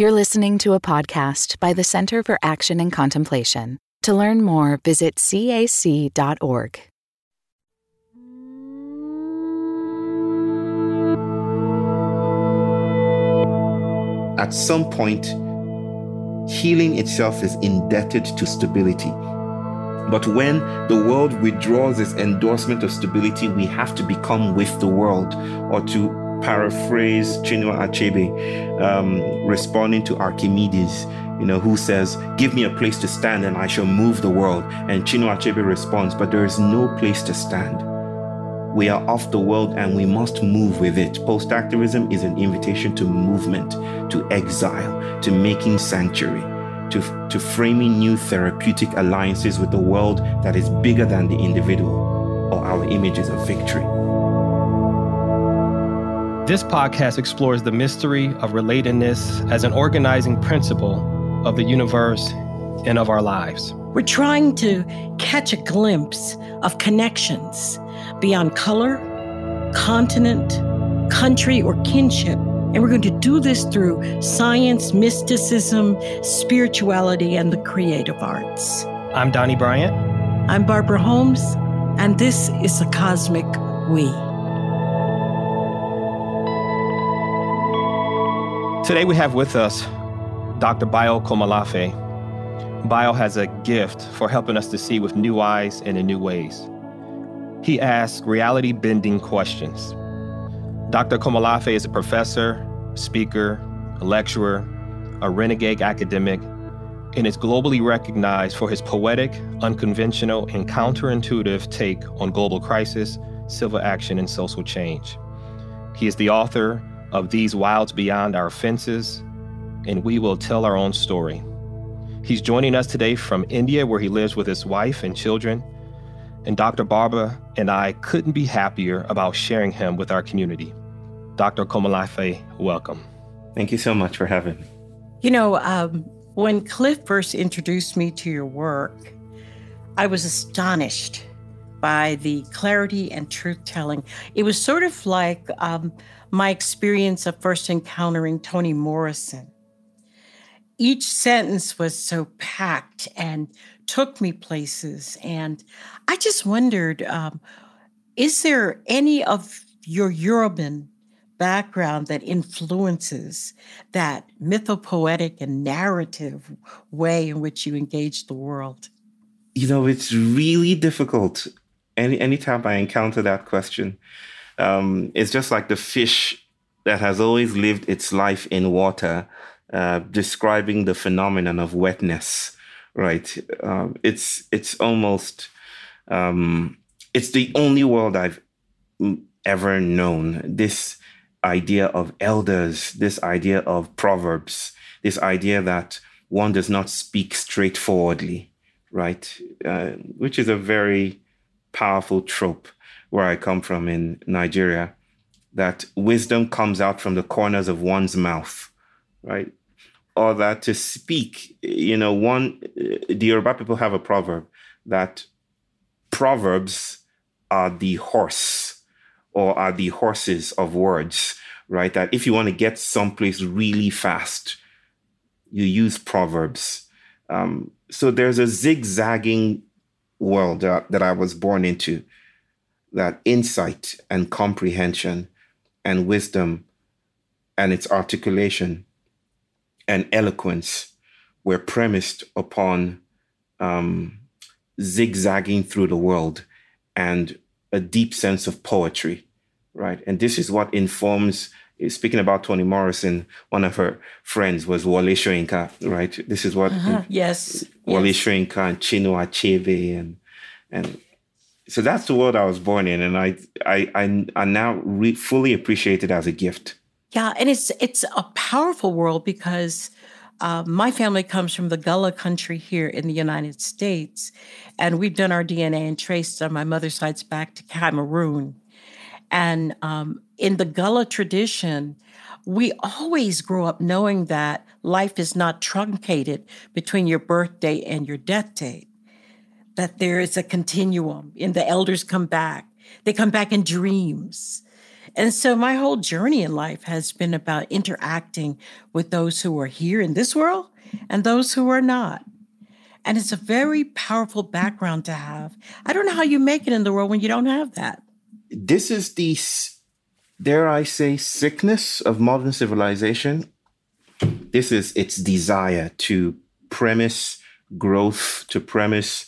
You're listening to a podcast by the Center for Action and Contemplation. To learn more, visit cac.org. At some point, healing itself is indebted to stability. But when the world withdraws its endorsement of stability, we have to become with the world or to paraphrase Chinua Achebe, um, responding to Archimedes, you know, who says, Give me a place to stand and I shall move the world. And Chinua Achebe responds, But there is no place to stand. We are off the world and we must move with it. Post activism is an invitation to movement, to exile, to making sanctuary, to, to framing new therapeutic alliances with the world that is bigger than the individual or our images of victory. This podcast explores the mystery of relatedness as an organizing principle of the universe and of our lives. We're trying to catch a glimpse of connections beyond color, continent, country, or kinship. And we're going to do this through science, mysticism, spirituality, and the creative arts. I'm Donny Bryant. I'm Barbara Holmes, and this is the Cosmic We. Today we have with us Dr. Bayo Akomolafe. Bio has a gift for helping us to see with new eyes and in new ways. He asks reality bending questions. Dr. Komalafe is a professor, speaker, lecturer, a renegade academic, and is globally recognized for his poetic, unconventional, and counterintuitive take on global crisis, civil action, and social change. He is the author of these wilds beyond our fences, and we will tell our own story. He's joining us today from India, where he lives with his wife and children. And Dr. Barbara and I couldn't be happier about sharing him with our community. Dr. Akomolafe, welcome. Thank you so much for having me. You know, um, when Cliff first introduced me to your work, I was astonished by the clarity and truth telling. It was sort of like um, my experience of first encountering Toni Morrison. Each sentence was so packed and took me places. And I just wondered um, is there any of your Yoruban background that influences that mythopoetic and narrative way in which you engage the world? You know, it's really difficult. Any anytime I encounter that question, um, it's just like the fish that has always lived its life in water, uh, describing the phenomenon of wetness. Right? Um, it's it's almost um, it's the only world I've ever known. This idea of elders, this idea of proverbs, this idea that one does not speak straightforwardly, right? Uh, which is a very powerful trope where I come from in Nigeria, that wisdom comes out from the corners of one's mouth, right? Or that to speak, you know, one, the Yoruba people have a proverb that proverbs are the horse or are the horses of words, right? That if you want to get someplace really fast, you use proverbs. Um, so there's a zigzagging world that, that I was born into that insight and comprehension and wisdom and its articulation and eloquence were premised upon um, zigzagging through the world and a deep sense of poetry, right? And this is what informs. Speaking about Toni Morrison, one of her friends was Wole Soyinka, right? This is what uh-huh. yes, Wole yes. Soyinka and Chinua Achebe and and so that's the world I was born in, and I I I, I now re- fully appreciate it as a gift. Yeah, and it's it's a powerful world because uh, my family comes from the Gullah country here in the United States, and we've done our DNA and traced on my mother's side's back to Cameroon, and um, in the Gullah tradition. We always grow up knowing that life is not truncated between your birthday and your death date that there is a continuum and the elders come back. They come back in dreams. And so my whole journey in life has been about interacting with those who are here in this world and those who are not. And it's a very powerful background to have. I don't know how you make it in the world when you don't have that. This is the, dare I say, sickness of modern civilization. This is its desire to premise growth, to premise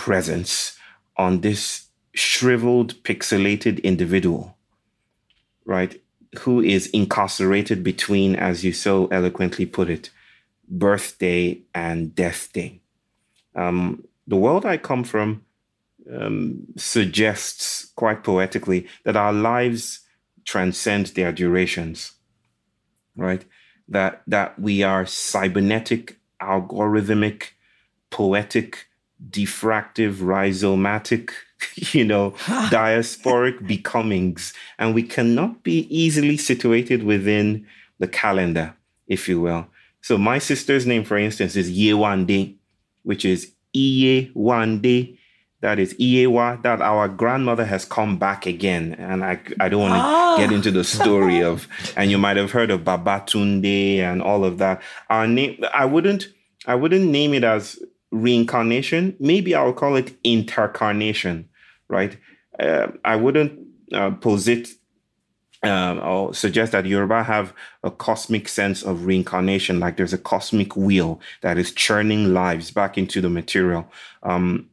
presence on this shriveled, pixelated individual, right? Who is incarcerated between, as you so eloquently put it, birthday and death day. Um, the world I come from um, suggests quite poetically that our lives transcend their durations, right? That that we are cybernetic, algorithmic, poetic, diffractive, rhizomatic, you know, diasporic becomings, and we cannot be easily situated within the calendar, if you will. So my sister's name, for instance, is Yewande, which is Iye Wande. That is Iyewa, that our grandmother has come back again. And I, I don't want to oh. Ah. get into the story of, and you might have heard of Babatunde and all of that. Our name, I wouldn't, I wouldn't name it as reincarnation. Maybe I'll call it intercarnation, right? Uh, I wouldn't uh, posit um, or suggest that Yoruba have a cosmic sense of reincarnation, like there's a cosmic wheel that is churning lives back into the material. Um,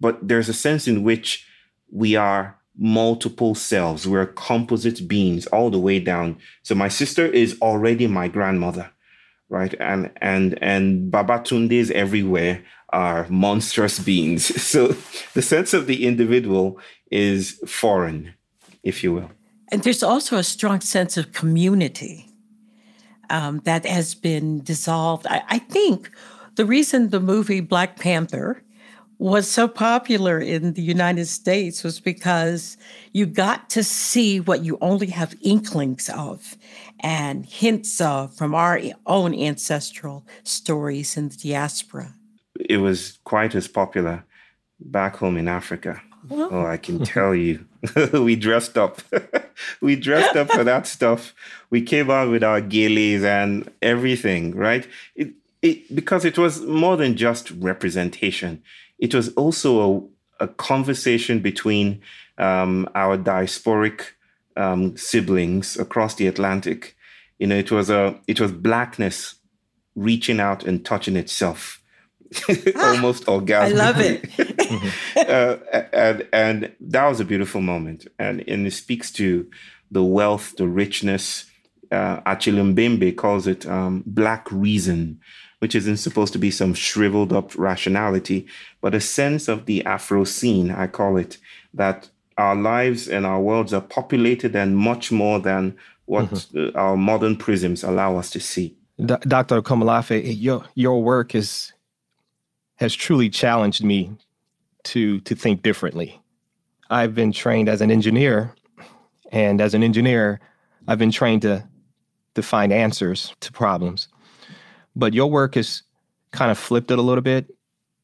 but there's a sense in which we are multiple selves. We're composite beings all the way down. So my sister is already my grandmother, right? And and and Babatundes everywhere are monstrous beings. So the sense of the individual is foreign, if you will. And there's also a strong sense of community um, that has been dissolved. I, I think the reason the movie Black Panther was so popular in the United States was because you got to see what you only have inklings of and hints of from our own ancestral stories in the diaspora. It was quite as popular back home in Africa. Oh, I can tell you. we dressed up. we dressed up for that stuff. We came out with our geles and everything, right? It, it, because it was more than just representation. It was also a, a conversation between um, our diasporic um, siblings across the Atlantic. You know, it was a it was blackness reaching out and touching itself almost orgasmic. I love it. uh, and and that was a beautiful moment, and and it speaks to the wealth, the richness. Uh, Achille Mbembe calls it um, black reason, which isn't supposed to be some shriveled up rationality, but a sense of the Afrocene. I call it that our lives and our worlds are populated and much more than what mm-hmm. our modern prisms allow us to see. D- Dr. Akomolafe, your your work is has truly challenged me to to think differently. I've been trained as an engineer, and as an engineer, I've been trained to to find answers to problems. But your work has kind of flipped it a little bit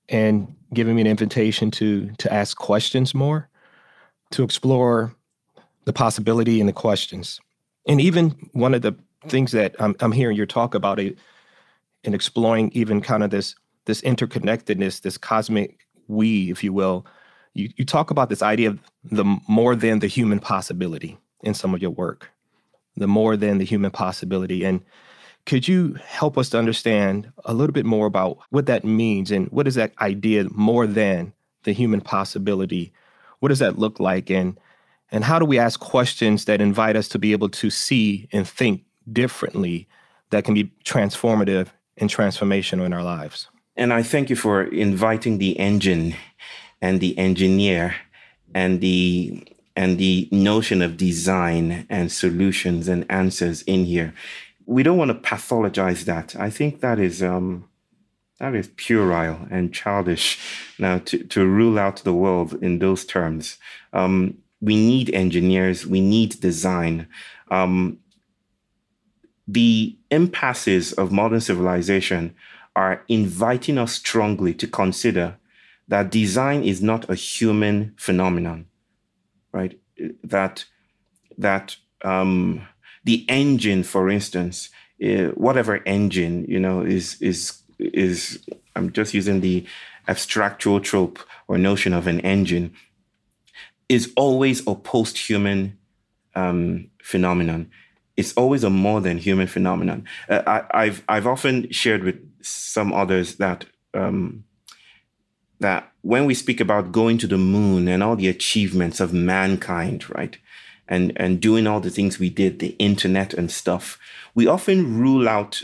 and given me an invitation to to ask questions more, to explore the possibility and the questions. And even one of the things that I'm, I'm hearing your talk about it and exploring even kind of this this interconnectedness, this cosmic we, if you will, you, you talk about this idea of the more than the human possibility in some of your work, the more than the human possibility. And could you help us to understand a little bit more about what that means and what is that idea more than the human possibility? What does that look like? And and how do we ask questions that invite us to be able to see and think differently that can be transformative and transformational in our lives? And I thank you for inviting the engine and the engineer and the and the notion of design and solutions and answers in here. We don't want to pathologize that. I think that is um, that is puerile and childish now to, to rule out the world in those terms. Um, we need engineers, we need design. Um, the impasses of modern civilization are inviting us strongly to consider that design is not a human phenomenon, right? That that um, the engine, for instance, uh, whatever engine you know is is is. I'm just using the abstractual trope or notion of an engine is always a post-human um, phenomenon. It's always a more than human phenomenon. Uh, I, have I've often shared with some others that um, that when we speak about going to the moon and all the achievements of mankind, right, and and doing all the things we did, the internet and stuff, we often rule out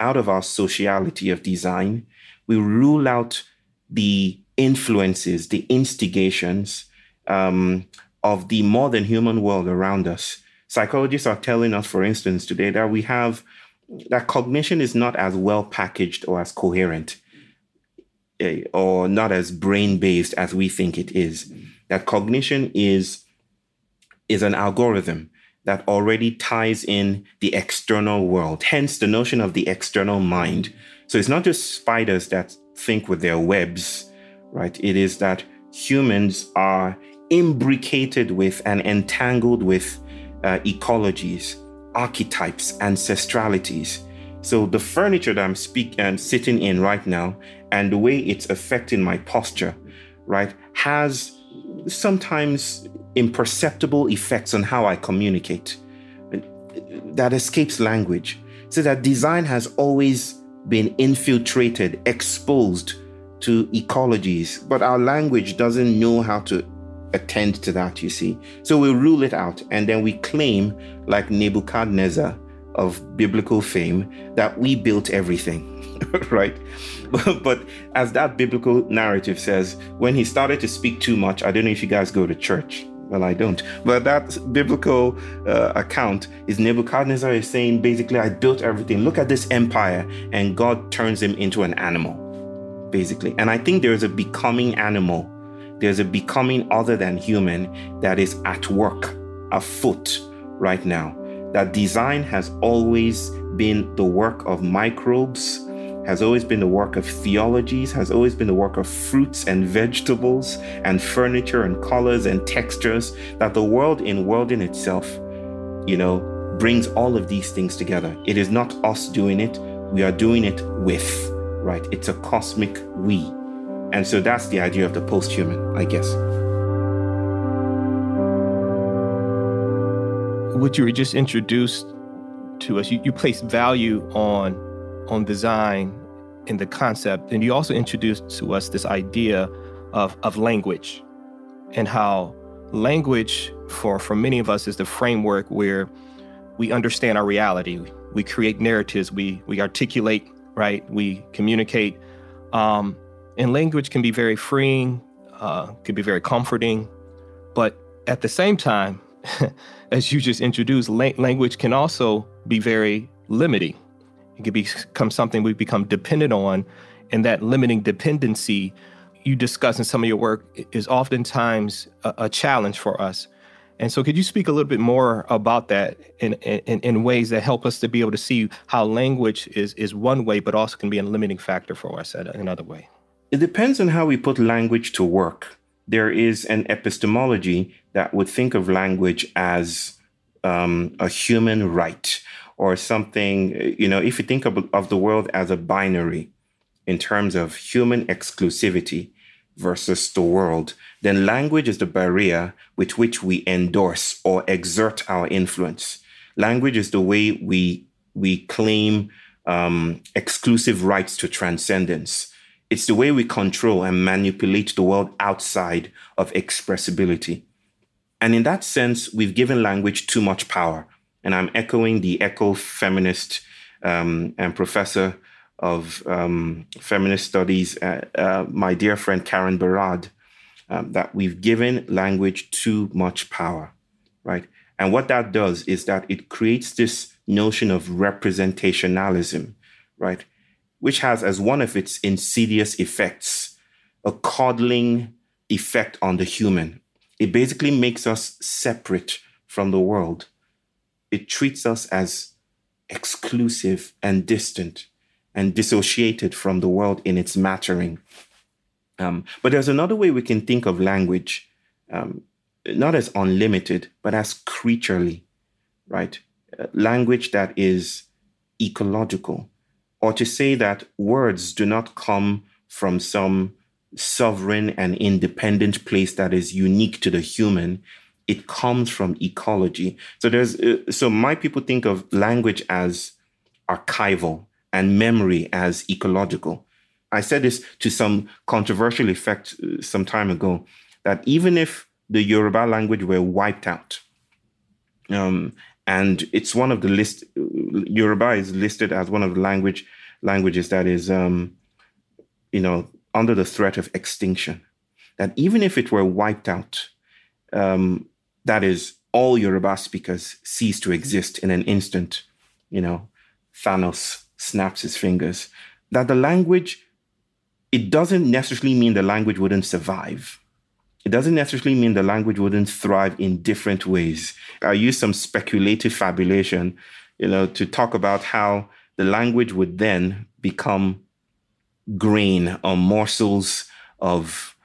out of our sociality of design. We rule out the influences, the instigations um, of the more than human world around us. Psychologists are telling us, for instance, today that we have that cognition is not as well packaged or as coherent eh, or not as brain based as we think it is. That cognition is is an algorithm that already ties in the external world, hence the notion of the external mind. So it's not just spiders that think with their webs, right? It is that humans are imbricated with and entangled with uh, ecologies, archetypes, ancestralities. So the furniture that I'm speaking and sitting in right now, and the way it's affecting my posture, right, has sometimes imperceptible effects on how I communicate. Uh, that escapes language. So that design has always been infiltrated, exposed to ecologies, but our language doesn't know how to attend to that, you see. So we rule it out and then we claim, like Nebuchadnezzar of biblical fame, that we built everything, right? but as that biblical narrative says, when he started to speak too much, I don't know if you guys go to church. Well, I don't. But that biblical uh, account is Nebuchadnezzar is saying basically, I built everything. Look at this empire. And God turns him into an animal, basically. And I think there's a becoming animal there's a becoming other than human that is at work, afoot right now. That design has always been the work of microbes, has always been the work of theologies, has always been the work of fruits and vegetables and furniture and colors and textures, that the world in world in itself, you know, brings all of these things together. It is not us doing it, we are doing it with, right? It's a cosmic we. And so that's the idea of the post human, I guess. What you were just introduced to us, you, you place value on on design and the concept, and you also introduced to us this idea of, of language and how language for, for many of us is the framework where we understand our reality. We create narratives, we we articulate, right? We communicate. Um, and language can be very freeing, uh, can be very comforting, but at the same time, as you just introduced, la- language can also be very limiting. It can become something we become dependent on, and that limiting dependency you discuss in some of your work is oftentimes a, a challenge for us. And so, could you speak a little bit more about that in, in, in, ways that help us to be able to see how language is, is one way, but also can be a limiting factor for us in another way? It depends on how we put language to work. There is an epistemology that would think of language as um, a human right or something, you know, if you think of, of the world as a binary in terms of human exclusivity versus the world, then language is the barrier with which we endorse or exert our influence. Language is the way we we claim um, exclusive rights to transcendence. It's the way we control and manipulate the world outside of expressibility. And in that sense, we've given language too much power. And I'm echoing the eco feminist um, and professor of um, feminist studies, uh, uh, my dear friend Karen Barad, um, that we've given language too much power, right? And what that does is that it creates this notion of representationalism, right? which has as one of its insidious effects a coddling effect on the human. It basically makes us separate from the world. It treats us as exclusive and distant and dissociated from the world in its mattering. Um, but there's another way we can think of language, um, not as unlimited, but as creaturely, right? Uh, language that is ecological, or to say that words do not come from some sovereign and independent place that is unique to the human. It comes from ecology. So there's uh, so my people think of language as archival and memory as ecological. I said this to some controversial effect uh, some time ago that even if the Yoruba language were wiped out, um, and it's one of the list. Yoruba is listed as one of the language languages that is, um, you know, under the threat of extinction. That even if it were wiped out, um, that is, all Yoruba speakers cease to exist in an instant. You know, Thanos snaps his fingers. That the language, it doesn't necessarily mean the language wouldn't survive it doesn't necessarily mean the language wouldn't thrive in different ways. I use some speculative fabulation, you know, to talk about how the language would then become grain or morsels of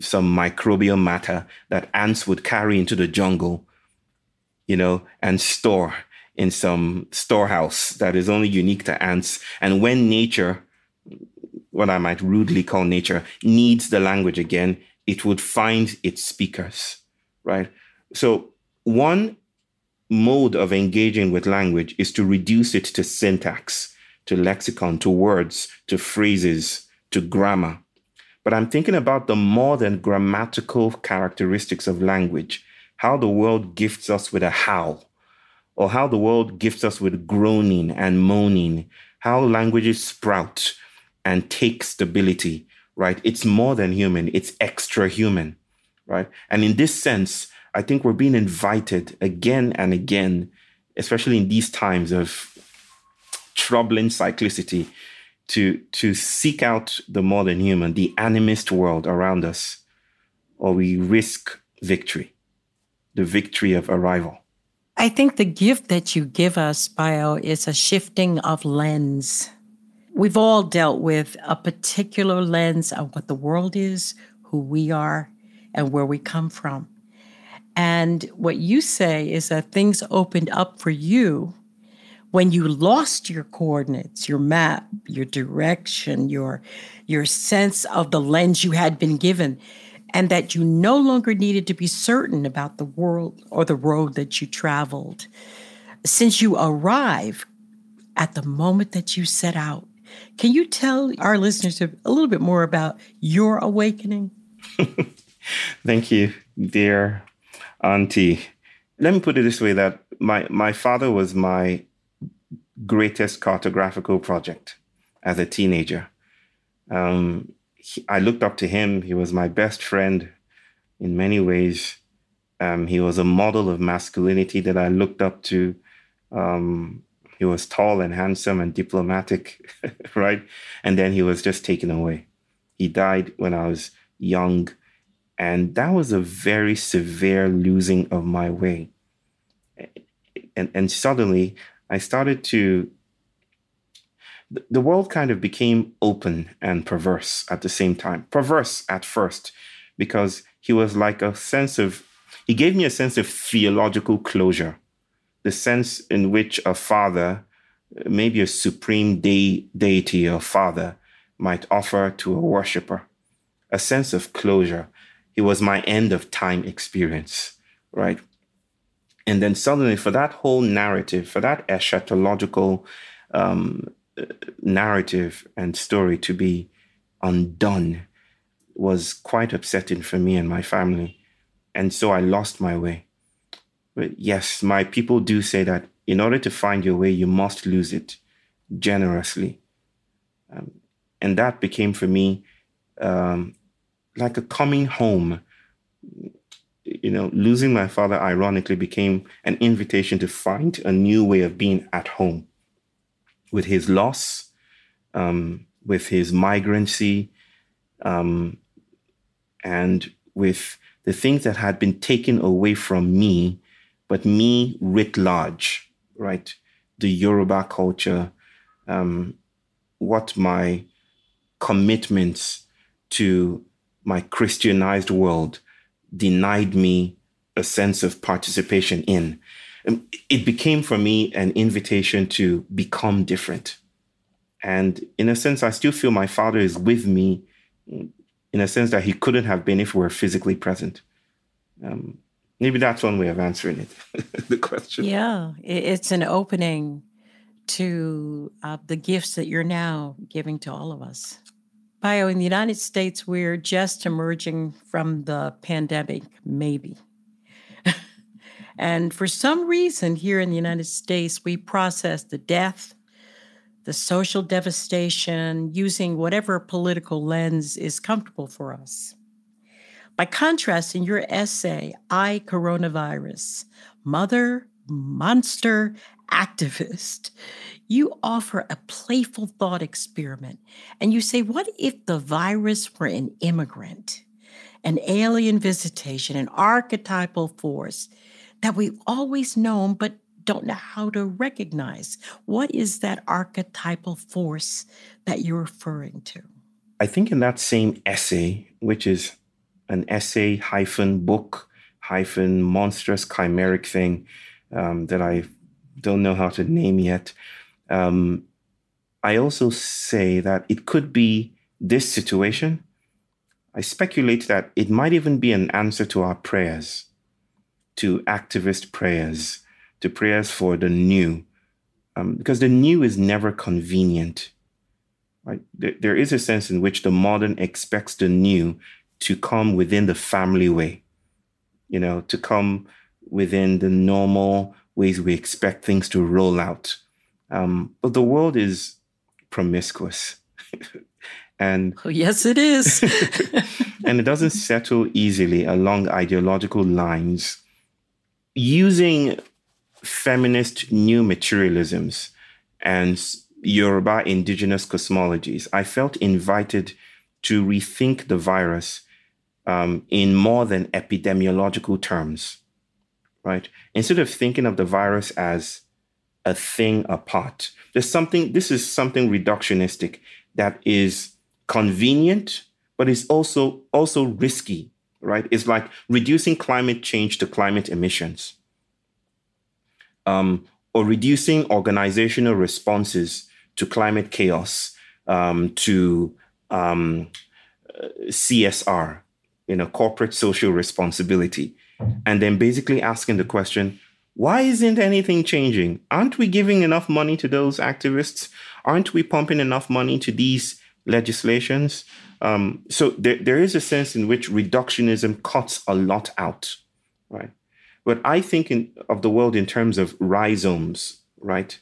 some microbial matter that ants would carry into the jungle, you know, and store in some storehouse that is only unique to ants. And when nature, what I might rudely call nature, needs the language again, it would find its speakers, right? So, one mode of engaging with language is to reduce it to syntax, to lexicon, to words, to phrases, to grammar. But I'm thinking about the more than grammatical characteristics of language, how the world gifts us with a how, or how the world gifts us with groaning and moaning, how languages sprout and take stability, right? It's more than human, it's extra human, right? And in this sense, I think we're being invited again and again, especially in these times of troubling cyclicity, to, to seek out the more than human, the animist world around us, or we risk victory, the victory of arrival. I think the gift that you give us, Bayo, is a shifting of lens We've all dealt with a particular lens of what the world is, who we are, and where we come from. And what you say is that things opened up for you when you lost your coordinates, your map, your direction, your your sense of the lens you had been given, and that you no longer needed to be certain about the world or the road that you traveled. Since you arrive at the moment that you set out, can you tell our listeners a, little bit more about your awakening? Thank you, dear auntie. Let me put it this way that my, my father was my greatest cartographical project as a teenager. Um, he, I looked up to him. He was my best friend in many ways. Um, he was a model of masculinity that I looked up to. Um, he was tall and handsome and diplomatic, right? And then he was just taken away. He died when I was young. And that was a very severe losing of my way. And, and suddenly I started to, the world kind of became open and perverse at the same time. Perverse at first, because he was like a sense of, he gave me a sense of theological closure the sense in which a father, maybe a supreme de- deity or father, might offer to a worshiper, a sense of closure. It was my end of time experience, right? And then suddenly, for that whole narrative, for that eschatological um, narrative and story to be undone was quite upsetting for me and my family. And so I lost my way. But yes, my people do say that in order to find your way, you must lose it generously. Um, and that became for me um, like a coming home. You know, losing my father ironically became an invitation to find a new way of being at home with his loss, um, with his migrancy, um, and with the things that had been taken away from me but me writ large, right? The Yoruba culture, um, what my commitments to my Christianized world denied me a sense of participation in. um, it became for me an invitation to become different. And in a sense, I still feel my father is with me in a sense that he couldn't have been if we were physically present. Um, maybe that's one way of answering it, the question. Yeah, it's an opening to uh, the gifts that you're now giving to all of us. Bayo, in the United States, we're just emerging from the pandemic, maybe. and for some reason, here in the United States, we process the death, the social devastation using whatever political lens is comfortable for us. By contrast, in your essay, I Coronavirus, Mother, Monster, Activist, you offer a playful thought experiment. And you say, what if the virus were an immigrant, an alien visitation, an archetypal force that we've always known but don't know how to recognize. What is that archetypal force that you're referring to? I think in that same essay, which is an essay hyphen book hyphen monstrous chimeric thing um, that I don't know how to name yet, um, I also say that it could be this situation. I speculate that it might even be an answer to our prayers, to activist prayers to prayers for the new, um, because the new is never convenient. Right? There, there is a sense in which the modern expects the new to come within the family way, you know, to come within the normal ways we expect things to roll out. Um, but the world is promiscuous. and oh, yes, it is. and it doesn't settle easily along ideological lines. Using feminist new materialisms and Yoruba indigenous cosmologies, I felt invited to rethink the virus um, in more than epidemiological terms, right? Instead of thinking of the virus as a thing apart, there's something, this is something reductionistic that is convenient, but is also, also risky, right? It's like reducing climate change to climate emissions um, or reducing organizational responses to climate chaos, um, to um, CSR, you know, corporate social responsibility, and then basically asking the question, why isn't anything changing? Aren't we giving enough money to those activists? Aren't we pumping enough money to these legislations? Um, so there, there is a sense in which reductionism cuts a lot out, right? But I think in, of the world in terms of rhizomes, right?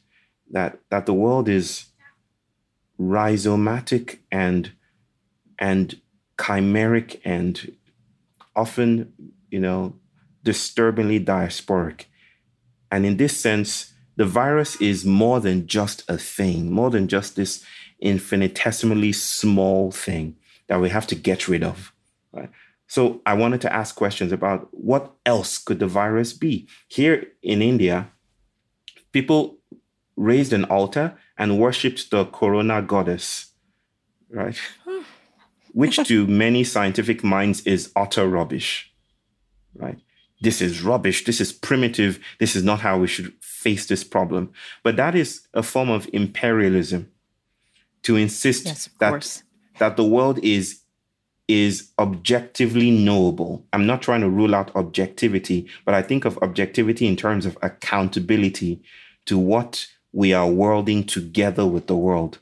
That that the world is rhizomatic and and chimeric and often, you know, disturbingly diasporic. And in this sense, the virus is more than just a thing, more than just this infinitesimally small thing that we have to get rid of. Right? So I wanted to ask questions about what else could the virus be? Here in India, people raised an altar and worshipped the corona goddess, right? Which to many scientific minds is utter rubbish, right? This is rubbish. This is primitive. This is not how we should face this problem. But that is a form of imperialism to insist yes, that, that the world is is objectively knowable. I'm not trying to rule out objectivity, but I think of objectivity in terms of accountability to what we are worlding together with the world,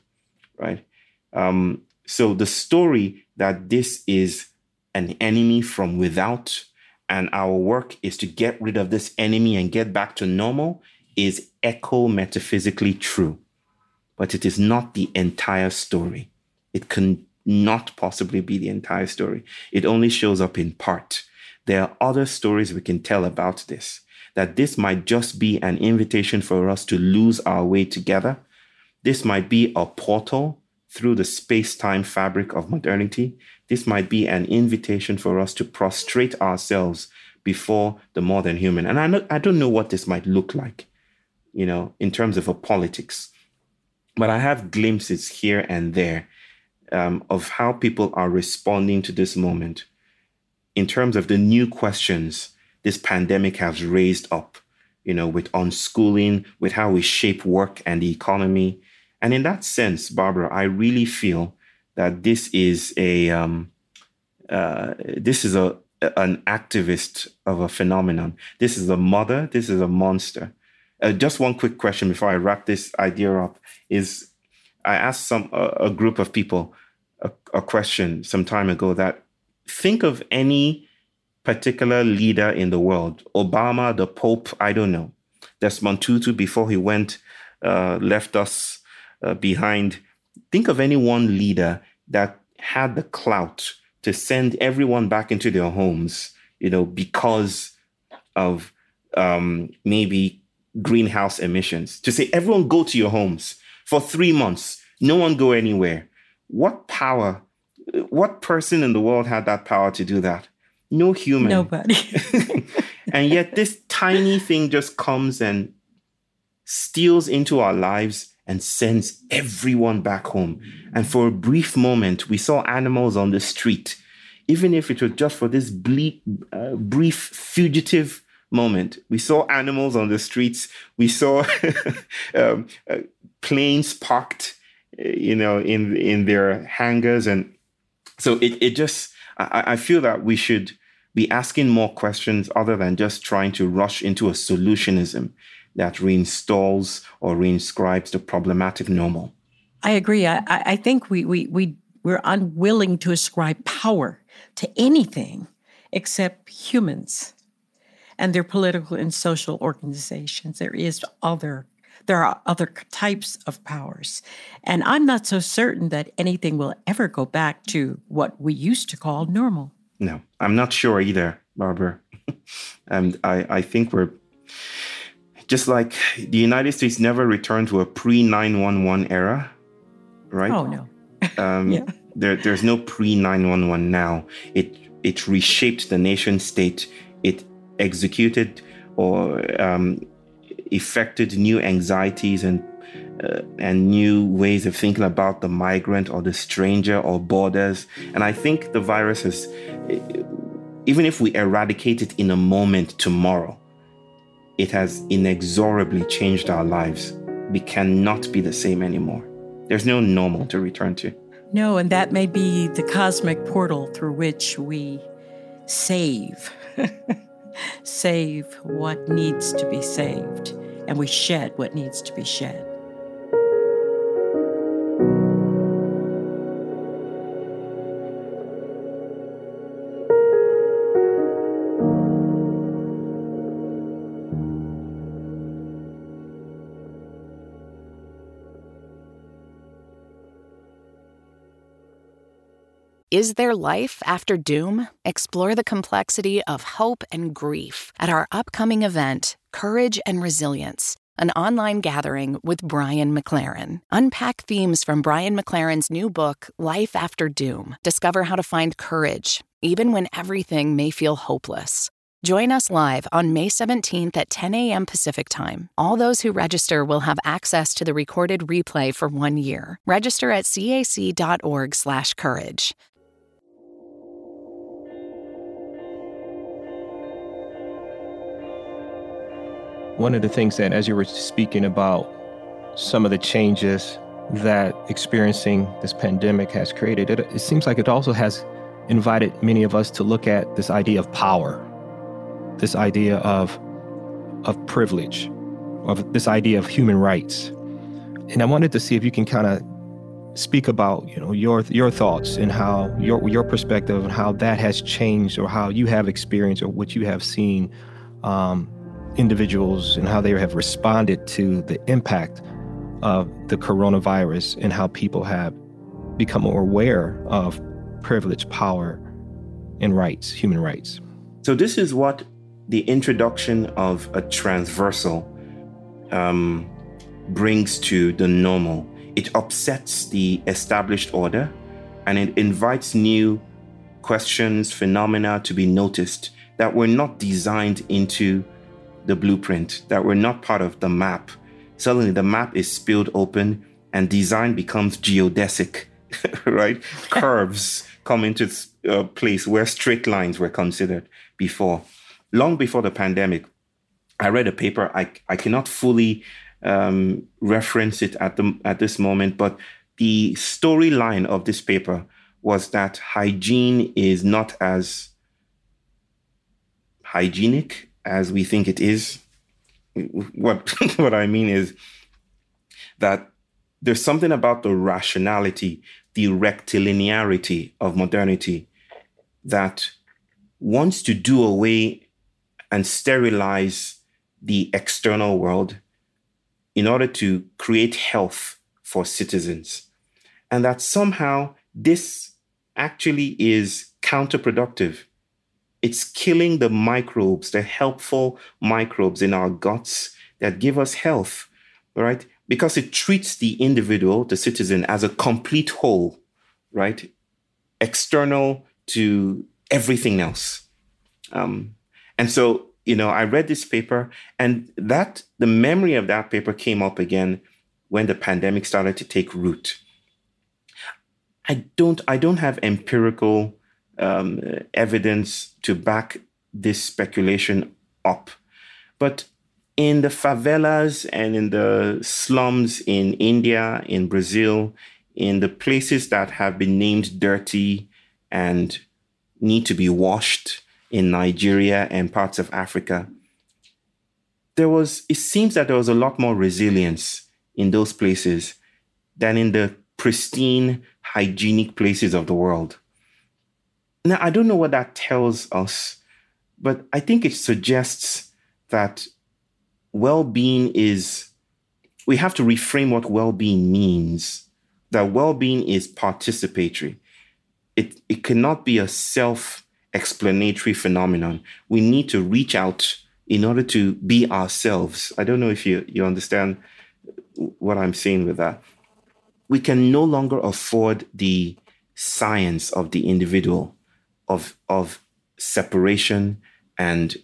right? Um, so the story that this is an enemy from without and our work is to get rid of this enemy and get back to normal is echo metaphysically true. But it is not the entire story. It can not possibly be the entire story. It only shows up in part. There are other stories we can tell about this, that this might just be an invitation for us to lose our way together. This might be a portal through the space time fabric of modernity. This might be an invitation for us to prostrate ourselves before the more than human. And I, know, I don't know what this might look like, you know, in terms of a politics. But I have glimpses here and there um, of how people are responding to this moment in terms of the new questions this pandemic has raised up you know, with unschooling, with how we shape work and the economy. And in that sense, Barbara, I really feel that this is a um, uh, this is a an activist of a phenomenon. This is a mother. This is a monster. Uh, just one quick question before I wrap this idea up is I asked some a, a group of people a, a question some time ago that think of any particular leader in the world, Obama, the Pope, I don't know, Desmond Tutu before he went, uh, left us uh, behind. Think of any one leader that had the clout to send everyone back into their homes, you know, because of um, maybe greenhouse emissions. To say, everyone go to your homes for three months, no one go anywhere. What power, what person in the world had that power to do that? No human. Nobody. and yet, this tiny thing just comes and steals into our lives and sends everyone back home. And for a brief moment, we saw animals on the street, even if it was just for this bleak, uh, brief fugitive moment. We saw animals on the streets. We saw um, uh, planes parked, uh, you know, in in their hangars, and so it it just. I, I feel that we should be asking more questions other than just trying to rush into a solutionism that reinstalls or reinscribes the problematic normal. I agree. I, I think we, we, we, we're unwilling to ascribe power to anything except humans and their political and social organizations. There is other there are other types of powers. And I'm not so certain that anything will ever go back to what we used to call normal. No, I'm not sure either, Barbara. and I, I think we're just like the United States never returned to a pre 911 era, right? Oh, no. um, yeah. there, there's no pre 911 now. It, it reshaped the nation state, it executed or um, effected new anxieties and uh, and new ways of thinking about the migrant or the stranger or borders. And I think the virus is, even if we eradicate it in a moment tomorrow, it has inexorably changed our lives. We cannot be the same anymore. There's no normal to return to. No, and that may be the cosmic portal through which we save. save what needs to be saved, and we shed what needs to be shed. Is there life after doom? Explore the complexity of hope and grief at our upcoming event, Courage and Resilience, an online gathering with Brian McLaren. Unpack themes from Brian McLaren's new book, Life After Doom. Discover how to find courage, even when everything may feel hopeless. Join us live on May 17th at 10 a.m. Pacific Time. All those who register will have access to the recorded replay for one year. Register at cac.org/courage. One of the things that, as you were speaking about some of the changes that experiencing this pandemic has created, it, it seems like it also has invited many of us to look at this idea of power, this idea of of privilege, of this idea of human rights. And I wanted to see if you can kind of speak about, you know, your your thoughts and how your your perspective and how that has changed or how you have experienced or what you have seen um, individuals and how they have responded to the impact of the coronavirus and how people have become more aware of privilege, power, and rights, human rights. So, this is what the introduction of a transversal um, brings to the normal. It upsets the established order and it invites new questions, phenomena to be noticed that were not designed into the blueprint, that were not part of the map. Suddenly, the map is spilled open and design becomes geodesic, right? Curves come into a uh, place where straight lines were considered before. Long before the pandemic, I read a paper. I I cannot fully um, reference it at the at this moment, but the storyline of this paper was that hygiene is not as hygienic as we think it is. What what I mean is that there's something about the rationality, the rectilinearity of modernity that wants to do away and sterilize the external world in order to create health for citizens. And that somehow this actually is counterproductive. It's killing the microbes, the helpful microbes in our guts that give us health, right? Because it treats the individual, the citizen, as a complete whole, right? External to everything else. Um, and so, you know, I read this paper, and that the memory of that paper came up again when the pandemic started to take root. I don't, I don't have empirical um, evidence to back this speculation up, but in the favelas and in the slums in India, in Brazil, in the places that have been named dirty and need to be washed in Nigeria and parts of Africa, there was, it seems that there was a lot more resilience in those places than in the pristine, hygienic places of the world. Now, I don't know what that tells us, but I think it suggests that well being is, we have to reframe what well being means. That well being is participatory it, it cannot be a self explanatory phenomenon. We need to reach out in order to be ourselves. I don't know if you, you understand what I'm saying with that. We can no longer afford the science of the individual, of, of separation and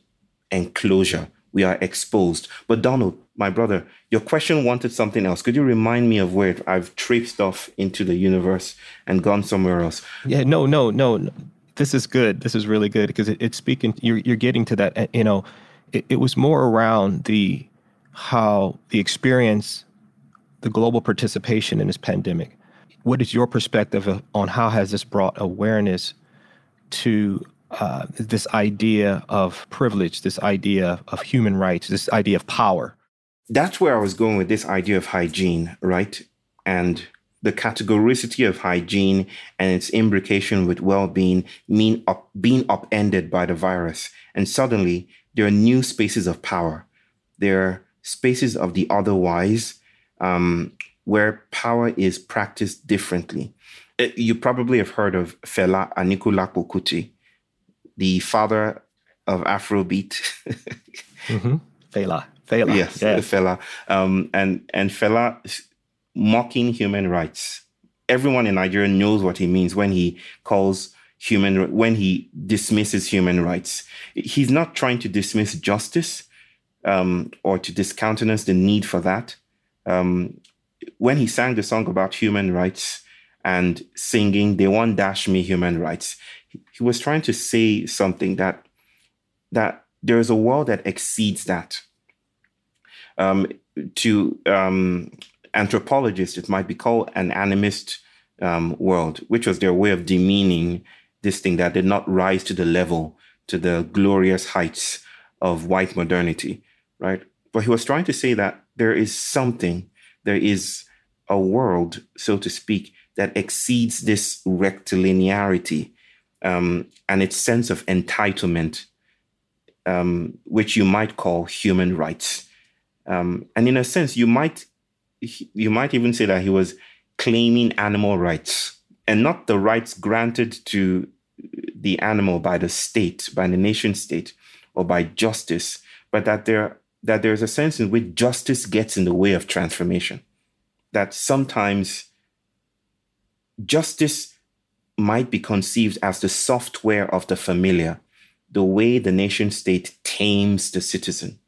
enclosure. We are exposed. But Donald, my brother, your question wanted something else. Could you remind me of where I've traipsed off into the universe and gone somewhere else? Yeah, no, no, no. This is good. This is really good because it, it's speaking. You're you're getting to that. Eh, you know, it, it was more around the how the experience, the global participation in this pandemic. What is your perspective on how has this brought awareness to uh, this idea of privilege, this idea of human rights, this idea of power? that's where I was going with this idea of hygiene, right? And the categoricity of hygiene and its imbrication with well-being mean up, being upended by the virus. And suddenly there are new spaces of power. There are spaces of the otherwise um, where power is practiced differently. It, uh, you probably have heard of Fela Anikulapo Kuti, the father of Afrobeat. mm-hmm. Fela. Fela. Yes, yeah. Fela. Um, and and Fela mocking human rights. Everyone in Nigeria knows what he means when he calls human when he dismisses human rights. He's not trying to dismiss justice um, or to discountenance the need for that. Um, when he sang the song about human rights and singing "They won't dash me human rights," he, was trying to say something that that there is a world that exceeds that um, to um, anthropologists, it might be called an animist um, world, which was their way of demeaning this thing that did not rise to the level, to the glorious heights of white modernity, right? But he was trying to say that there is something, there is a world, so to speak, that exceeds this rectilinearity um, and its sense of entitlement, um, which you might call human rights. Um, and in a sense, you might you might even say that he was claiming animal rights and not the rights granted to the animal by the state, by the nation state, or by justice, but that there that there's a sense in which justice gets in the way of transformation. That sometimes justice might be conceived as the software of the familiar, the way the nation state tames the citizen.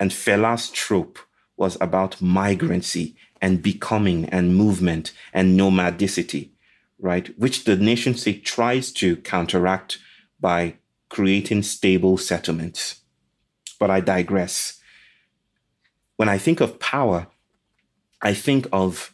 And Fela's trope was about migrancy and becoming and movement and nomadicity, right? Which the nation state tries to counteract by creating stable settlements. but I digress. When I think of power, I think of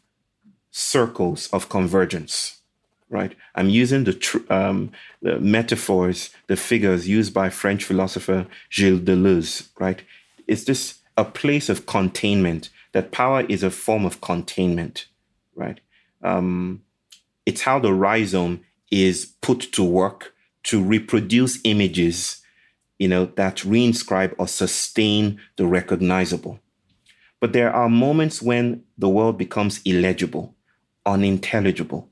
circles of convergence, right? I'm using the, tr- um, the metaphors, the figures used by French philosopher Gilles Deleuze, right? It's this a place of containment, that power is a form of containment, right? Um, it's how the rhizome is put to work to reproduce images, you know, that reinscribe or sustain the recognizable. But there are moments when the world becomes illegible, unintelligible.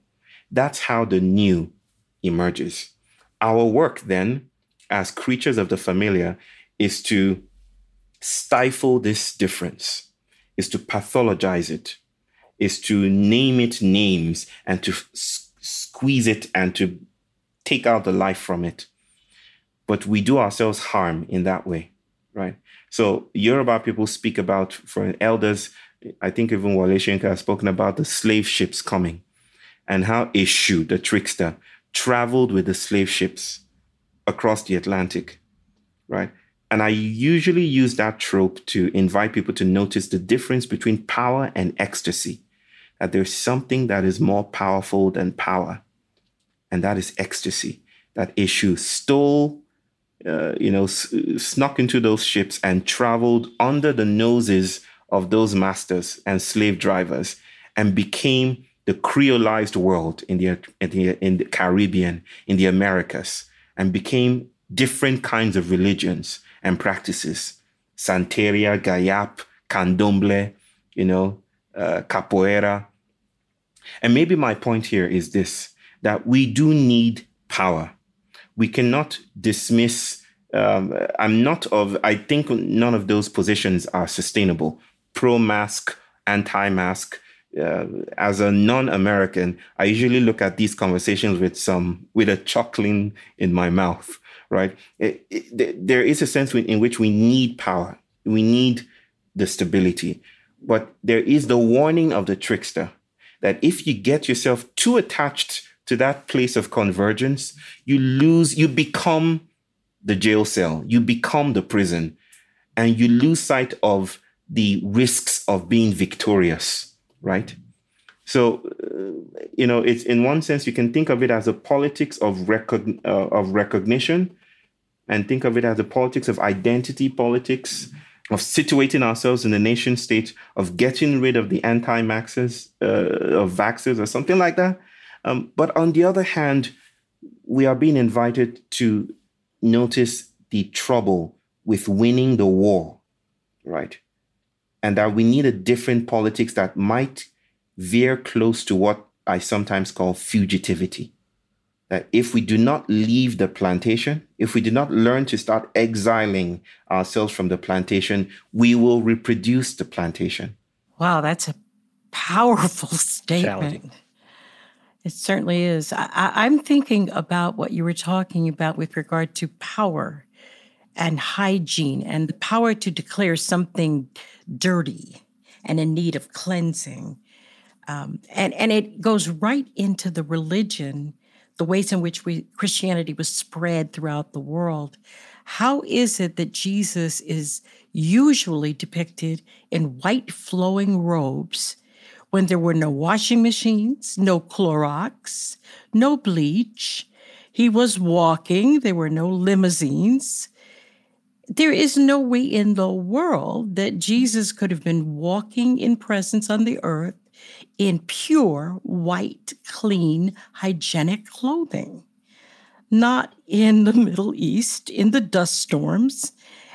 That's how the new emerges. Our work then, as creatures of the familiar, is to stifle this difference, is to pathologize it, is to name it names and to s- squeeze it and to take out the life from it. But we do ourselves harm in that way, right? So Yoruba people speak about, for elders, I think even Wole Soyinka has spoken about the slave ships coming and how Eshu, the trickster, traveled with the slave ships across the Atlantic, right? And I usually use that trope to invite people to notice the difference between power and ecstasy. That there's something that is more powerful than power, and that is ecstasy. That Eshu stole, uh, you know, s- snuck into those ships and traveled under the noses of those masters and slave drivers and became the creolized world in the, in the, in the Caribbean, in the Americas, and became different kinds of religions and practices. Santeria, Gayap, Candomblé, you know, uh, Capoeira. And maybe my point here is this that we do need power. We cannot dismiss. Um, I'm not of, I think none of those positions are sustainable. Pro mask, anti mask. Uh, as a non-American, I usually look at these conversations with some with a chuckling in my mouth. Right? It, it, there is a sense in which we need power. We need the stability, but there is the warning of the trickster that if you get yourself too attached to that place of convergence, you lose, you become the jail cell, you become the prison, and you lose sight of the risks of being victorious, right? So, uh, you know, it's in one sense you can think of it as a politics of uh, of recognition, and think of it as a politics of identity politics, of situating ourselves in the nation state, of getting rid of the anti-maxers, uh, of vaxxers, or something like that. Um, but on the other hand, we are being invited to notice the trouble with winning the war, right? And that we need a different politics that might veer close to what I sometimes call fugitivity. That if we do not leave the plantation, if we do not learn to start exiling ourselves from the plantation, we will reproduce the plantation. Wow, that's a powerful statement. It certainly is. I, am thinking about what you were talking about with regard to power and hygiene and the power to declare something dirty and in need of cleansing. Um, and, and it goes right into the religion, the ways in which we, Christianity was spread throughout the world. How is it that Jesus is usually depicted in white flowing robes when there were no washing machines, no Clorox, no bleach? He was walking, there were no limousines. There is no way in the world that Jesus could have been walking in presence on the earth in pure, white, clean, hygienic clothing. Not in the Middle East, in the dust storms,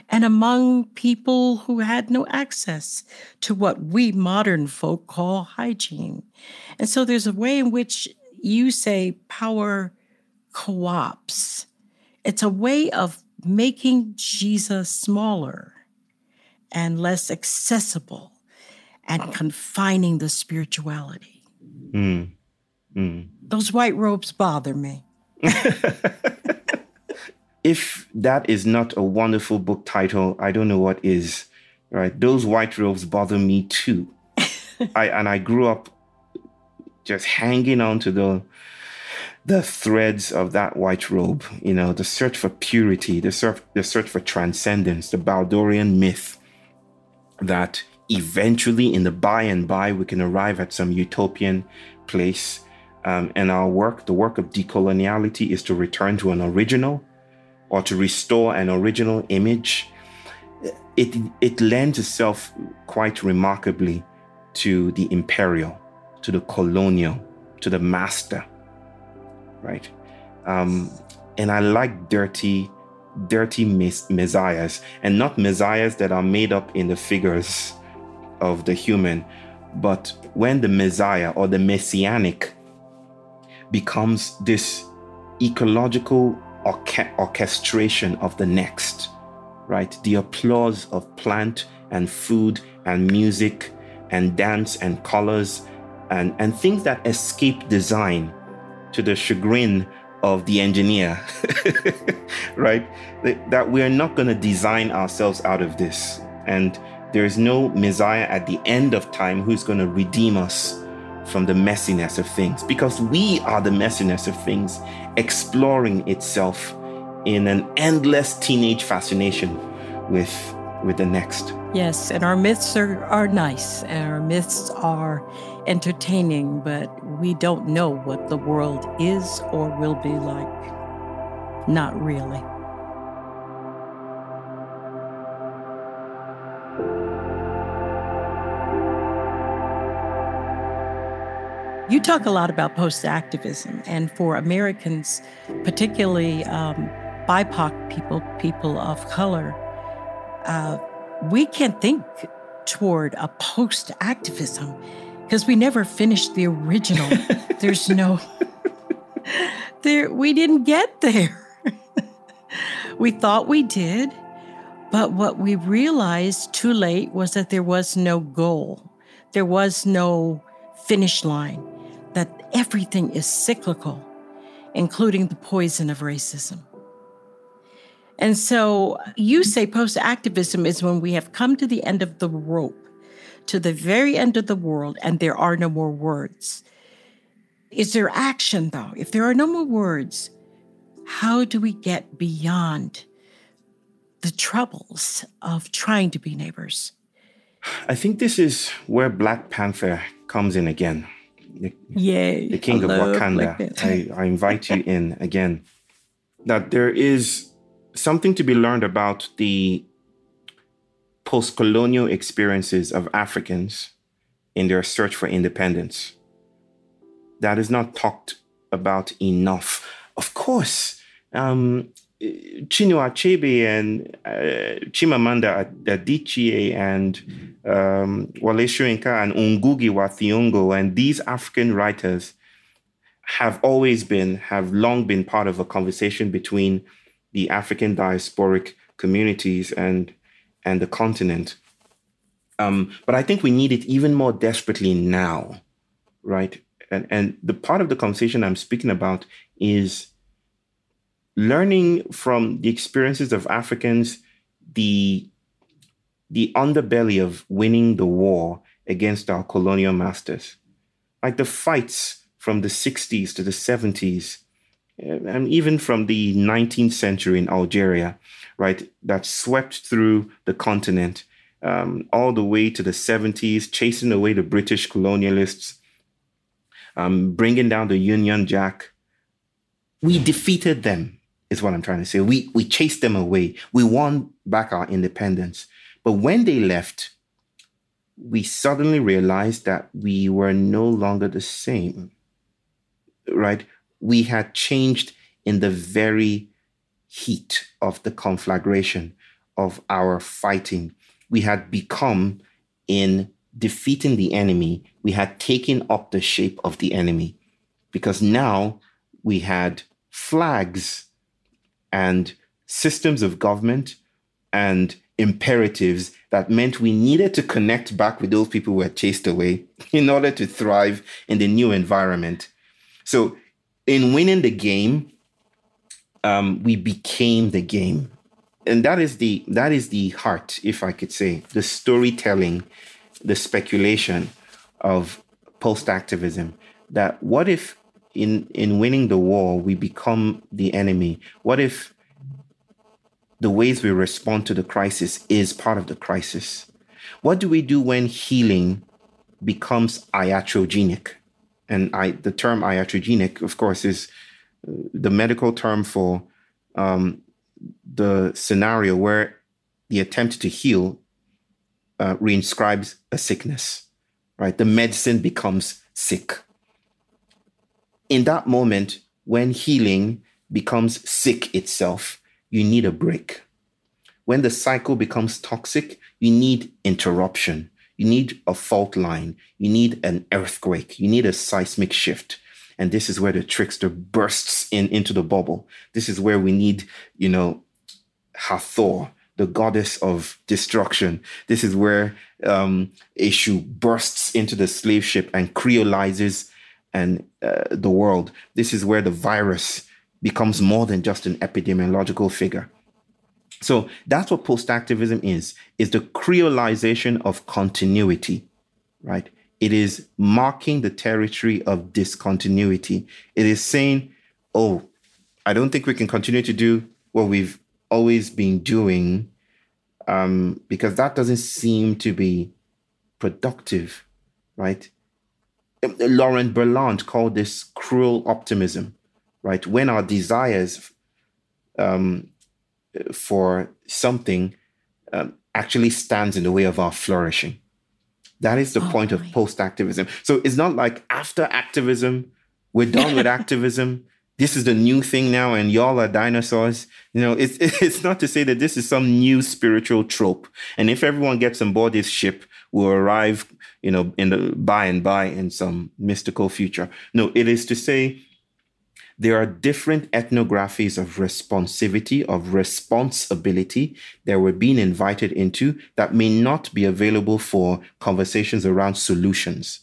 and among people who had no access to what we modern folk call hygiene. And so there's a way in which you say power co ops. It's a way of making Jesus smaller and less accessible and confining the spirituality. Mm. Mm. Those white robes bother me. if that is not a wonderful book title, I don't know what is. Right? Those white robes bother me too. I and I grew up just hanging on to the the threads of that white robe, you know, the search for purity, the search, the search for transcendence, the Baldorian myth that eventually in the by and by we can arrive at some utopian place. Um, and our work, the work of decoloniality, is to return to an original or to restore an original image. It, it lends itself quite remarkably to the imperial, to the colonial, to the master, right? Um, and I like dirty, dirty mes- messiahs, and not messiahs that are made up in the figures of the human, but when the messiah or the messianic becomes this ecological orche- orchestration of the next, right? The applause of plant and food and music and dance and colors and, and things that escape design to the chagrin of the engineer, right? That we're not going to design ourselves out of this. And there is no Messiah at the end of time who's going to redeem us from the messiness of things because we are the messiness of things exploring itself in an endless teenage fascination with with the next. Yes, and our myths are, are nice and our myths are entertaining, but we don't know what the world is or will be like. Not really. You talk a lot about post activism, and for Americans, particularly um, BIPOC people, people of color, uh, we can't think toward a post activism because we never finished the original. There's no there we didn't get there. we thought we did, but what we realized too late was that there was no goal. There was no finish line. That everything is cyclical, including the poison of racism. And so you say post activism is when we have come to the end of the rope, to the very end of the world, and there are no more words. Is there action, though? If there are no more words, how do we get beyond the troubles of trying to be neighbors? I think this is where Black Panther comes in again. The, Yay. The king I of Wakanda. I, I invite you in again. That there is something to be learned about the post colonial experiences of Africans in their search for independence. That is not talked about enough. Of course, um, Chinua Achebe and uh, Chimamanda Adichie and um, Wole Soyinka and Ngugi wa Thiong'o and these African writers have always been, have long been part of a conversation between the African diasporic communities and and the continent. Um, but I think we need it even more desperately now, right? And and the part of the conversation I'm speaking about is learning from the experiences of Africans, the the underbelly of winning the war against our colonial masters, like the fights from the 60s to the 70s and even from the 19th century in Algeria, right, that swept through the continent um, all the way to the 70s, chasing away the British colonialists, um, bringing down the Union Jack. We defeated them, is what I'm trying to say. We, we chased them away. We won back our independence. But when they left, we suddenly realized that we were no longer the same, right? We had changed in the very heat of the conflagration of our fighting. We had become, in defeating the enemy, we had taken up the shape of the enemy because now we had flags and systems of government and imperatives that meant we needed to connect back with those people who were chased away in order to thrive in the new environment. So in winning the game, um, we became the game, and that is the that is the heart, if I could say, the storytelling, the speculation of post activism. That what if in in winning the war we become the enemy? What if the ways we respond to the crisis is part of the crisis? What do we do when healing becomes iatrogenic? And I, the term iatrogenic, of course, is uh, the medical term for um, the scenario where the attempt to heal uh, reinscribes a sickness, right? The medicine becomes sick. In that moment, when healing becomes sick itself, you need a break. When the cycle becomes toxic, you need interruption. You need a fault line. You need an earthquake. You need a seismic shift. And this is where the trickster bursts in into the bubble. This is where we need, you know, Hathor, the goddess of destruction. This is where um, bursts into the slave ship and creolizes and uh, the world. This is where the virus becomes more than just an epidemiological figure. So that's what post-activism is, is the creolization of continuity, right? It is marking the territory of discontinuity. It is saying, oh, I don't think we can continue to do what we've always been doing um, because that doesn't seem to be productive, right? Lauren Berlant called this cruel optimism, right? When our desires um, for something um, actually stands in the way of our flourishing. That is the oh, point of post activism. So it's not like after activism, we're done with activism. This is the new thing now, and y'all are dinosaurs. You know, it's it's not to say that this is some new spiritual trope. And if everyone gets on board this ship, we'll arrive, you know, in the by and by in some mystical future. No, it is to say there are different ethnographies of responsivity, of responsibility that we're being invited into that may not be available for conversations around solutions,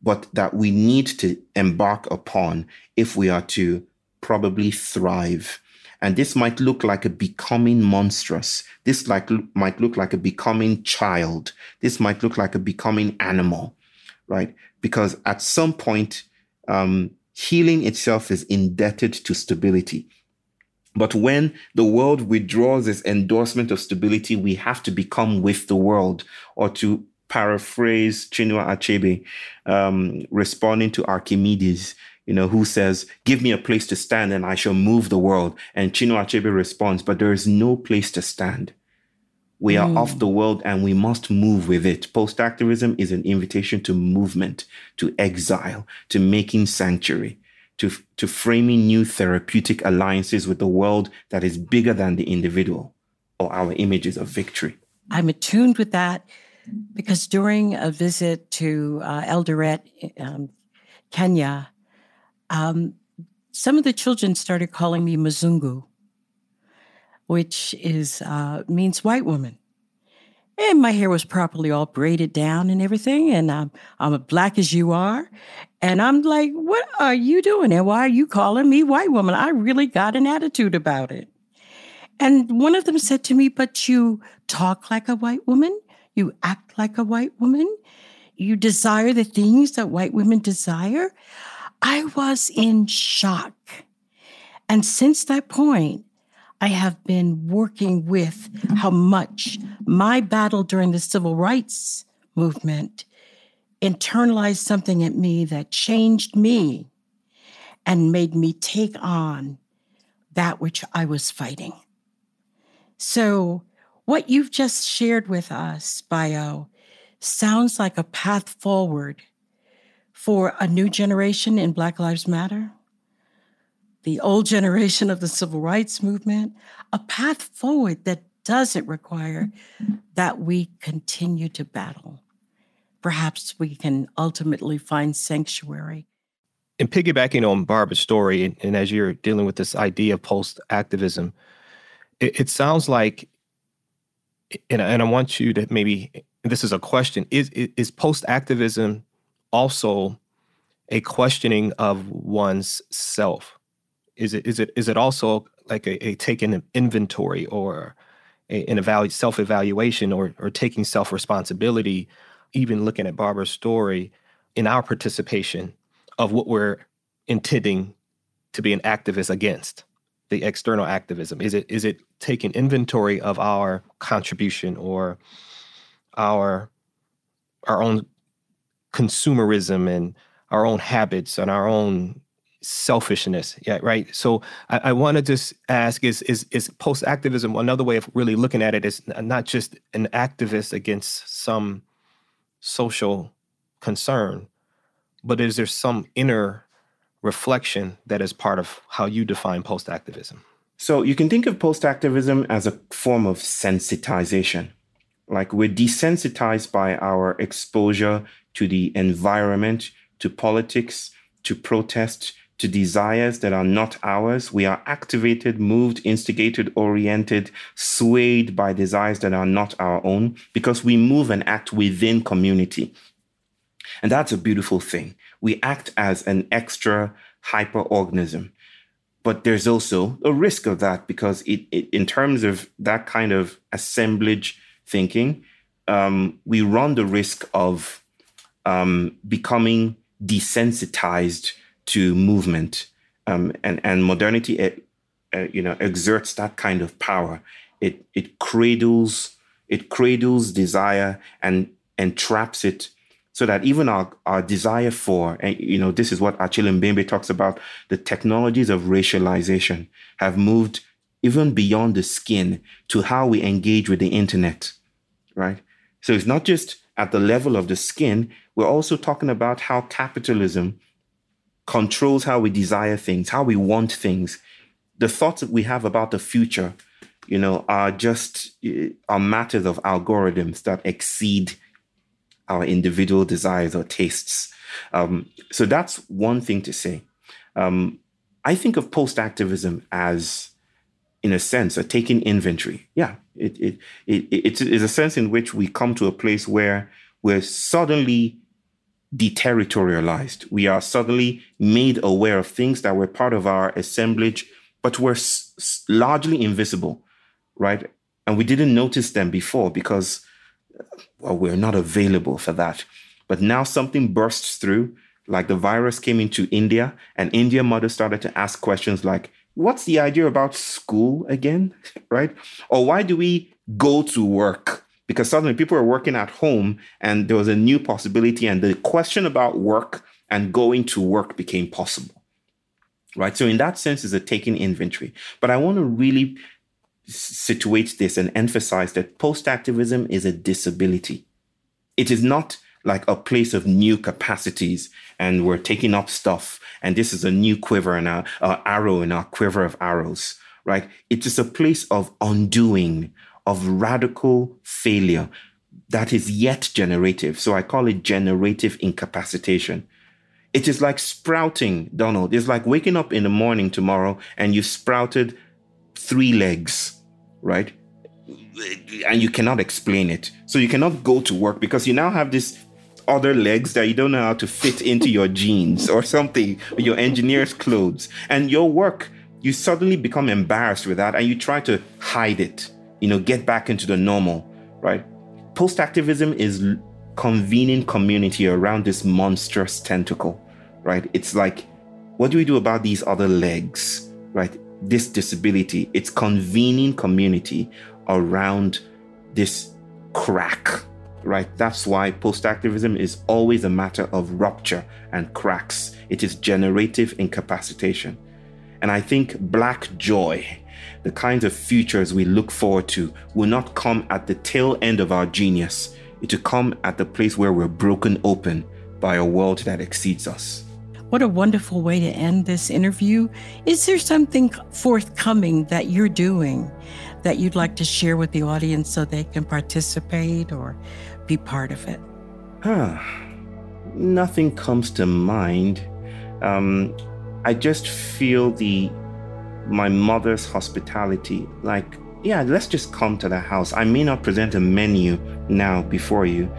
but that we need to embark upon if we are to probably thrive. And this might look like a becoming monstrous. This like might look like a becoming child. This might look like a becoming animal, right? Because at some point, um, healing itself is indebted to stability. But when the world withdraws its endorsement of stability, we have to become with the world. Or to paraphrase Chinua Achebe, um, responding to Archimedes, you know, who says, Give me a place to stand and I shall move the world. And Chinua Achebe responds, But there is no place to stand. We are mm. off the world and we must move with it. Post activism is an invitation to movement, to exile, to making sanctuary, to, to framing new therapeutic alliances with the world that is bigger than the individual or our images of victory. I'm attuned with that because during a visit to uh, Eldoret, um, Kenya, um, some of the children started calling me Mzungu which is uh, means white woman. And my hair was properly all braided down and everything, and I'm I'm black as you are, and I'm like, what are you doing? And why are you calling me white woman? I really got an attitude about it. And one of them said to me, but you talk like a white woman, you act like a white woman, you desire the things that white women desire. I was in shock. And since that point, I have been working with how much my battle during the civil rights movement internalized something at me that changed me and made me take on that which I was fighting. So, what you've just shared with us, Bayo, sounds like a path forward for a new generation in Black Lives Matter the old generation of the civil rights movement, a path forward that doesn't require that we continue to battle. Perhaps we can ultimately find sanctuary. And piggybacking on Barbara's story, and, and as you're dealing with this idea of post activism, it, it, sounds like, and, and I want you to maybe, this is a question is, is post activism also a questioning of one's self? Is it is it is it also like a, a taking inventory or a, an evalu- self-evaluation or or taking self-responsibility even looking at barbara's story in our participation of what we're intending to be an activist against the external activism? Is it is it taking inventory of our contribution or our our own consumerism and our own habits and our own selfishness. Yeah right? So i, I want to just ask is is is post activism another way of really looking at it is not just an activist against some social concern but is there some inner reflection that is part of how you define post activism so you can think of post activism as a form of sensitization. Like we're desensitized by our exposure to the environment to politics to protest to desires that are not ours. We are activated, moved, instigated, oriented, swayed by desires that are not our own because we move and act within community. And that's a beautiful thing. We act as an extra hyper organism. But there's also a risk of that because it, it in terms of that kind of assemblage thinking, um, we run the risk of um, becoming desensitized to movement, um, and and modernity, it, uh, you know, exerts that kind of power. It it cradles it cradles desire and entraps it so that even our, our desire for, and you know, this is what Achille Mbembe talks about, the technologies of racialization have moved even beyond the skin to how we engage with the internet, right? So it's not just at the level of the skin, we're also talking about how capitalism controls how we desire things, how we want things. The thoughts that we have about the future, you know, are just eh, are matters of algorithms that exceed our individual desires or tastes. Um, so that's one thing to say. Um, I think of post activism as, in a sense, a taking inventory. Yeah, it, it, it, it, it's a sense in which we come to a place where we're suddenly deterritorialized. We are suddenly made aware of things that were part of our assemblage, but were s- largely invisible, right? And we didn't notice them before because, well, we're not available for that. But now something bursts through, like the virus came into India, and India mothers started to ask questions like, what's the idea about school again, right? Or why do we go to work? Because suddenly people were working at home and there was a new possibility and the question about work and going to work became possible right? So in that sense is a taking inventory. But i want to really situate this and emphasize that post activism is a disability. It is not like a place of new capacities and we're taking up stuff and this is a new quiver and a, a arrow in our quiver of arrows right? It is a place of undoing of radical failure that is yet generative. So I call it generative incapacitation. It is like sprouting, Donald. It's like waking up in the morning tomorrow and you sprouted three legs, right? And you cannot explain it. So you cannot go to work because you now have these other legs that you don't know how to fit into your jeans or something, or your engineer's clothes. And your work, you suddenly become embarrassed with that and you try to hide it you know, get back into the normal, right? Post activism is convening community around this monstrous tentacle, right? It's like, what do we do about these other legs, right? This disability, it's convening community around this crack, right? That's why post activism is always a matter of rupture and cracks. It is generative incapacitation. And I think black joy the kinds of futures we look forward to will not come at the tail end of our genius. It will come at the place where we're broken open by a world that exceeds us. What a wonderful way to end this interview. Is there something forthcoming that you're doing that you'd like to share with the audience so they can participate or be part of it? Huh. Nothing comes to mind. Um, I just feel the my mother's hospitality. Like, yeah, let's just come to the house. I may not present a menu now before you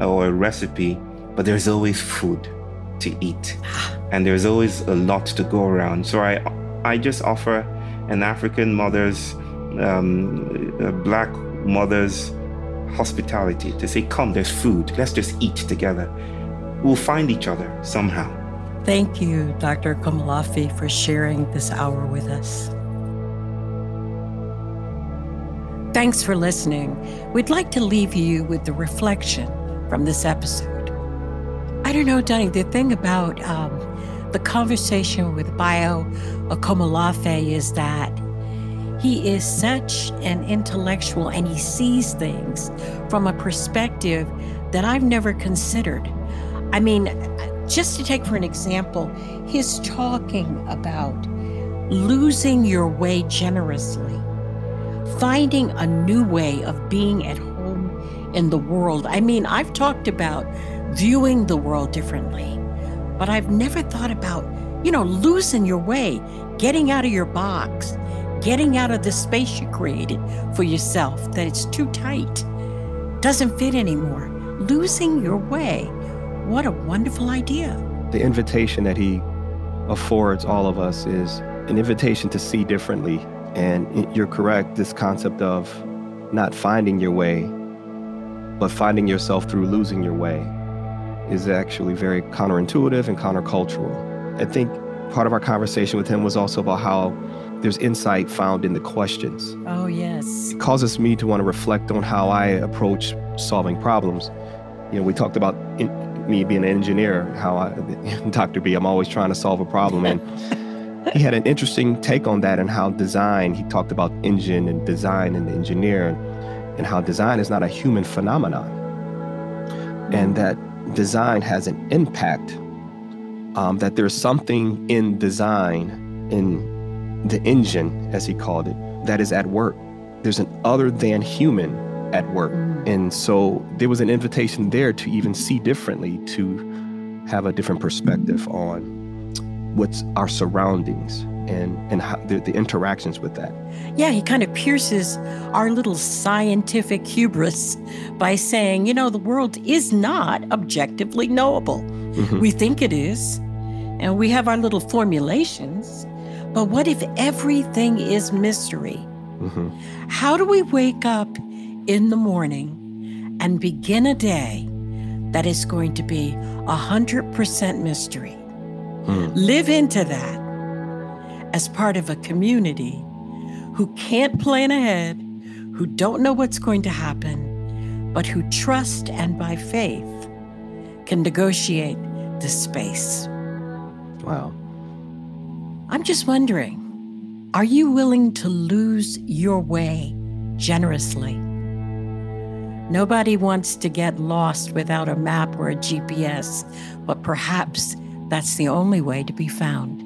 or a recipe, but there's always food to eat. And there's always a lot to go around. So I I just offer an African mother's um, black mother's hospitality to say, come, there's food. Let's just eat together. We'll find each other somehow. Thank you, Dr. Komolafe, for sharing this hour with us. Thanks for listening. We'd like to leave you with the reflection from this episode. I don't know, Donny, the thing about um, the conversation with Bayo Akomolafe is that he is such an intellectual and he sees things from a perspective that I've never considered. I mean, just to take for an example, he's talking about losing your way generously, finding a new way of being at home in the world. I mean, I've talked about viewing the world differently, but I've never thought about, you know, losing your way, getting out of your box, getting out of the space you created for yourself that it's too tight, doesn't fit anymore. Losing your way. What a wonderful idea. The invitation that he affords all of us is an invitation to see differently. And you're correct, this concept of not finding your way, but finding yourself through losing your way is actually very counterintuitive and countercultural. I think part of our conversation with him was also about how there's insight found in the questions. Oh, yes. It causes me to want to reflect on how I approach solving problems. You know, we talked about in, me being an engineer, how I, Dr. B, I'm always trying to solve a problem. And he had an interesting take on that and how design, he talked about engine and design and engineer, and, and how design is not a human phenomenon. And that design has an impact, um, that there's something in design, in the engine, as he called it, that is at work. There's an other than human at work. Mm. And so there was an invitation there to even see differently, to have a different perspective on what's our surroundings and, and how the, the interactions with that. Yeah, he kind of pierces our little scientific hubris by saying, you know, the world is not objectively knowable. Mm-hmm. We think it is, and we have our little formulations but what if everything is mystery? Mm-hmm. How do we wake up in the morning and begin a day that is going to be 100% mystery? Mm. Live into that as part of a community who can't plan ahead, who don't know what's going to happen, but who trust and by faith can negotiate the space. Wow. I'm just wondering are you willing to lose your way generously? Nobody wants to get lost without a map or a GPS, but perhaps that's the only way to be found.